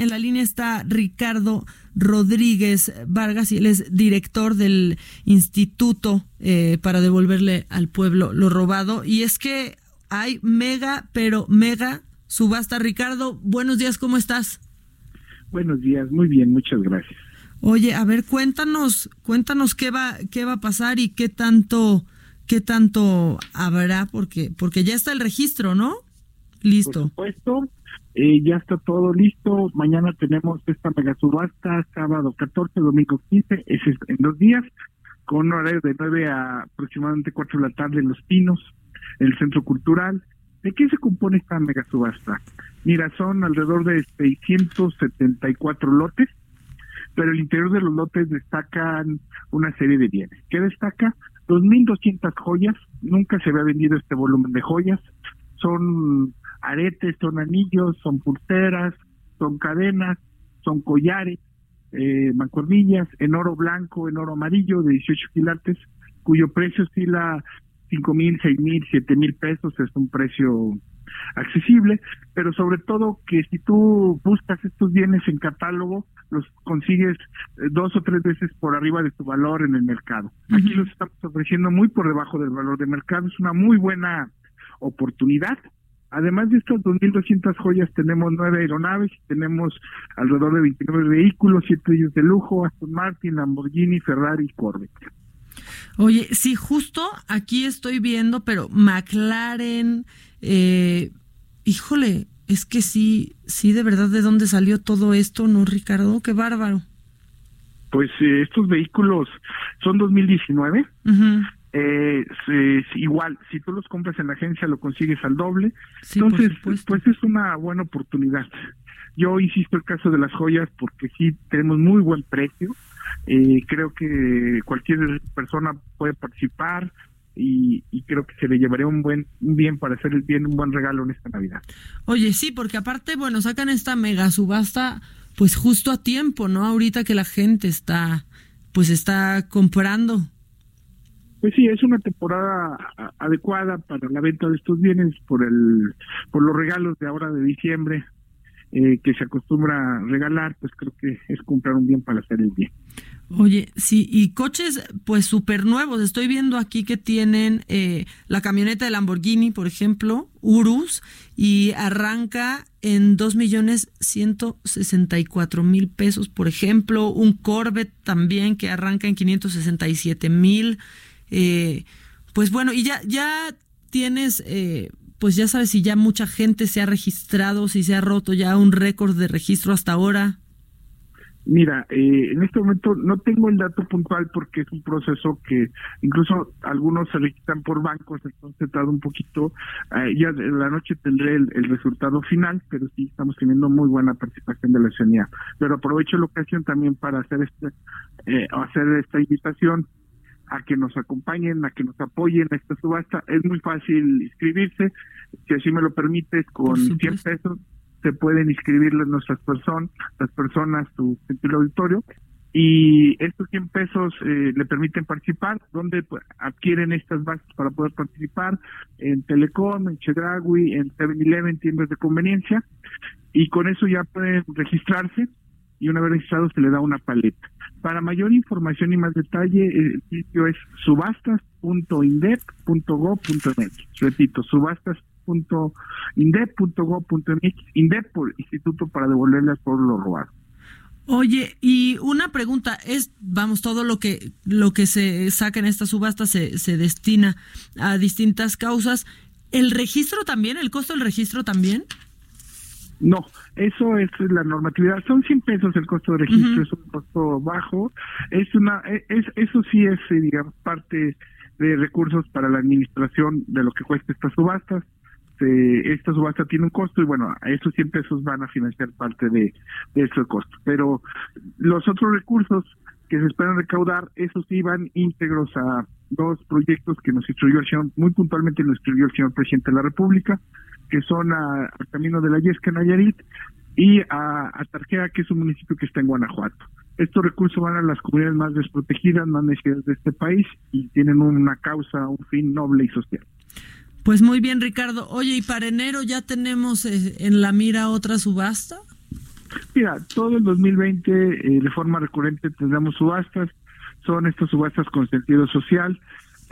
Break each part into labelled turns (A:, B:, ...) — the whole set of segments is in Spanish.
A: En la línea está Ricardo Rodríguez Vargas y él es director del Instituto eh, para devolverle al pueblo lo robado. Y es que hay mega, pero mega subasta. Ricardo, buenos días, ¿cómo estás?
B: Buenos días, muy bien, muchas gracias.
A: Oye, a ver, cuéntanos, cuéntanos qué va, qué va a pasar y qué tanto, qué tanto habrá, porque, porque ya está el registro, ¿no? Listo.
B: Por supuesto, eh, ya está todo listo. Mañana tenemos esta mega subasta, sábado 14, domingo 15, es en dos días, con un horario de 9 a aproximadamente 4 de la tarde en Los Pinos, en el Centro Cultural. ¿De qué se compone esta mega subasta? Mira, son alrededor de 674 lotes, pero el interior de los lotes destacan una serie de bienes. ¿Qué destaca? 2.200 joyas, nunca se había vendido este volumen de joyas, son aretes, son anillos, son pulseras, son cadenas, son collares, eh, mancornillas, en oro blanco, en oro amarillo de 18 quilates, cuyo precio oscila cinco mil, seis mil, siete mil pesos, es un precio accesible, pero sobre todo que si tú buscas estos bienes en catálogo, los consigues eh, dos o tres veces por arriba de tu valor en el mercado. Aquí los estamos ofreciendo muy por debajo del valor de mercado, es una muy buena oportunidad. Además de estas 2.200 joyas, tenemos nueve aeronaves tenemos alrededor de 29 vehículos, siete ellos de lujo, Aston Martin, Lamborghini, Ferrari y Corvette.
A: Oye, sí, justo aquí estoy viendo, pero McLaren, eh, híjole, es que sí, sí, de verdad, ¿de dónde salió todo esto, no, Ricardo? Qué bárbaro.
B: Pues eh, estos vehículos son 2019. Eh, igual, si tú los compras en la agencia lo consigues al doble. Entonces, pues es una buena oportunidad. Yo insisto el caso de las joyas porque sí tenemos muy buen precio. Eh, creo que cualquier persona puede participar y, creo que se le llevaría un buen un bien para hacer el bien un buen regalo en esta Navidad.
A: Oye, sí, porque aparte, bueno, sacan esta mega subasta pues justo a tiempo, ¿no? Ahorita que la gente está pues está comprando.
B: Pues sí, es una temporada adecuada para la venta de estos bienes por el por los regalos de ahora de diciembre eh, que se acostumbra a regalar, pues creo que es comprar un bien para hacer el bien.
A: Oye, sí, y coches pues súper nuevos. Estoy viendo aquí que tienen eh, la camioneta de Lamborghini, por ejemplo, Urus, y arranca en dos millones cuatro mil pesos, por ejemplo, un Corvette también que arranca en 567 mil. Eh, pues bueno, y ya, ya tienes eh, pues ya sabes si ya mucha gente se ha registrado, si se ha roto ya un récord de registro hasta ahora.
B: Mira, eh, en este momento no tengo el dato puntual porque es un proceso que incluso algunos se registran por bancos, entonces tarda un poquito. Eh, ya en la noche tendré el, resultado final, pero sí estamos teniendo muy buena participación de la ciudadanía. Pero aprovecho la ocasión también para hacer este, eh, hacer esta invitación a que nos acompañen, a que nos apoyen en esta subasta. Es muy fácil inscribirse, si así me lo permites, con 100 pesos se pueden inscribir nuestras personas, las personas, tu, auditorio, y estos 100 pesos eh, le permiten participar, donde adquieren estas bases para poder participar en Telecom, en Chedragui, en 7-Eleven, tiendas de conveniencia, y con eso ya pueden registrarse y una vez registrado se le da una paleta. Para mayor información y más detalle, el sitio es subastas.indep.gov.mx. Repito, subastas.indep.gov.mx. Indep por Instituto para devolverle al pueblo lo robado.
A: Oye, y una pregunta, es, vamos, todo lo que, lo que se saca en esta subasta se, se destina a distintas causas. ¿El registro también? ¿El costo del registro también?
B: No, eso es la normatividad. Son 100 pesos el costo de registro, es un costo bajo. Es una, e, es, eso sí es, digamos, parte de recursos para la administración de lo que cuesta estas subastas. este esta subasta tiene un costo y bueno, esos 100 pesos van a financiar parte de, de ese costo. Pero los otros recursos que se esperan recaudar, esos sí van íntegros a dos proyectos que nos instruyó el señor, muy puntualmente nos instruyó el señor presidente de la República, que son al Camino de la Yesca Nayarit y a, a Tarjea, que es un municipio que está en Guanajuato. Estos recursos van a las comunidades más desprotegidas, más necesitadas de este país y tienen una causa, un fin noble y social.
A: Pues muy bien, Ricardo. Oye, ¿y para enero ya tenemos eh, en la mira otra subasta?
B: Mira, todo el 2020 eh, de forma recurrente tendremos subastas, son estas subastas con sentido social.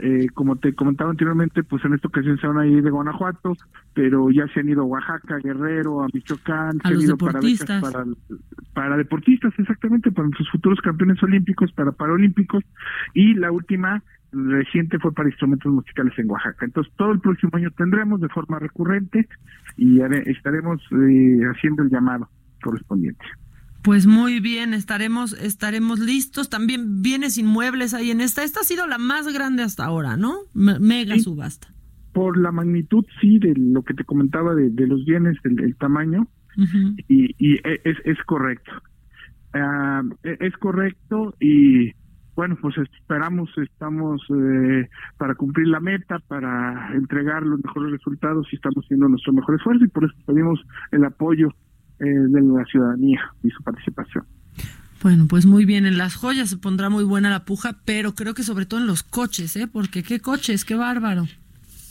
B: Eh, como te comentaba anteriormente, pues en esta ocasión se van a ir de Guanajuato, pero ya se han ido a Oaxaca, Guerrero, a Michoacán,
A: a
B: se
A: han
B: ido para, para, para deportistas, exactamente, para nuestros futuros campeones olímpicos, para paralímpicos, y la última reciente fue para instrumentos musicales en Oaxaca. Entonces, todo el próximo año tendremos de forma recurrente y estaremos eh, haciendo el llamado correspondiente.
A: Pues muy bien, estaremos, estaremos listos. También bienes inmuebles ahí en esta. Esta ha sido la más grande hasta ahora, ¿no? mega subasta.
B: Por la magnitud, sí, de lo que te comentaba de, los bienes, el, tamaño, y, y, e, es, es correcto. Ah, e, es correcto y bueno, pues esperamos, estamos eh, para cumplir la meta, para entregar los mejores resultados y estamos haciendo nuestro mejor esfuerzo y por eso pedimos el apoyo eh, de la ciudadanía y su participación.
A: Bueno, pues muy bien, en las joyas se pondrá muy buena la puja, pero creo que sobre todo en los coches, ¿eh? Porque qué coches, qué bárbaro.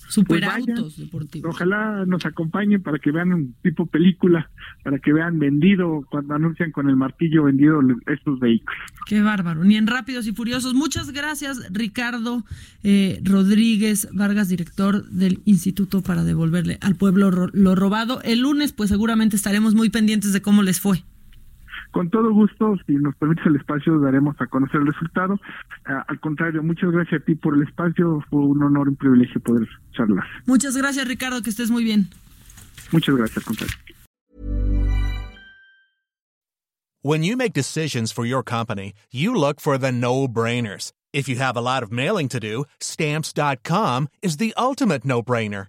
A: Superautos
B: pues
A: deportivos.
B: Ojalá nos acompañen para que vean un tipo película, para que vean vendido, cuando anuncian con el martillo vendido estos vehículos.
A: Qué bárbaro, ni en Rápidos y Furiosos. Muchas gracias, Ricardo eh, Rodríguez Vargas, director del Instituto para devolverle al pueblo lo robado. El lunes, pues seguramente estaremos muy pendientes de cómo les fue.
B: Con todo gusto, si nos permites el espacio, daremos a conocer el resultado. Ah, al contrario, muchas gracias a ti por el espacio. Fue un honor y un privilegio poder charlar.
A: Muchas gracias, Ricardo. Que estés muy bien.
B: Muchas gracias, contrario.
C: When you make decisions for your company, you look for the no-brainers. If you have a lot of mailing to do, stamps.com is the ultimate no-brainer.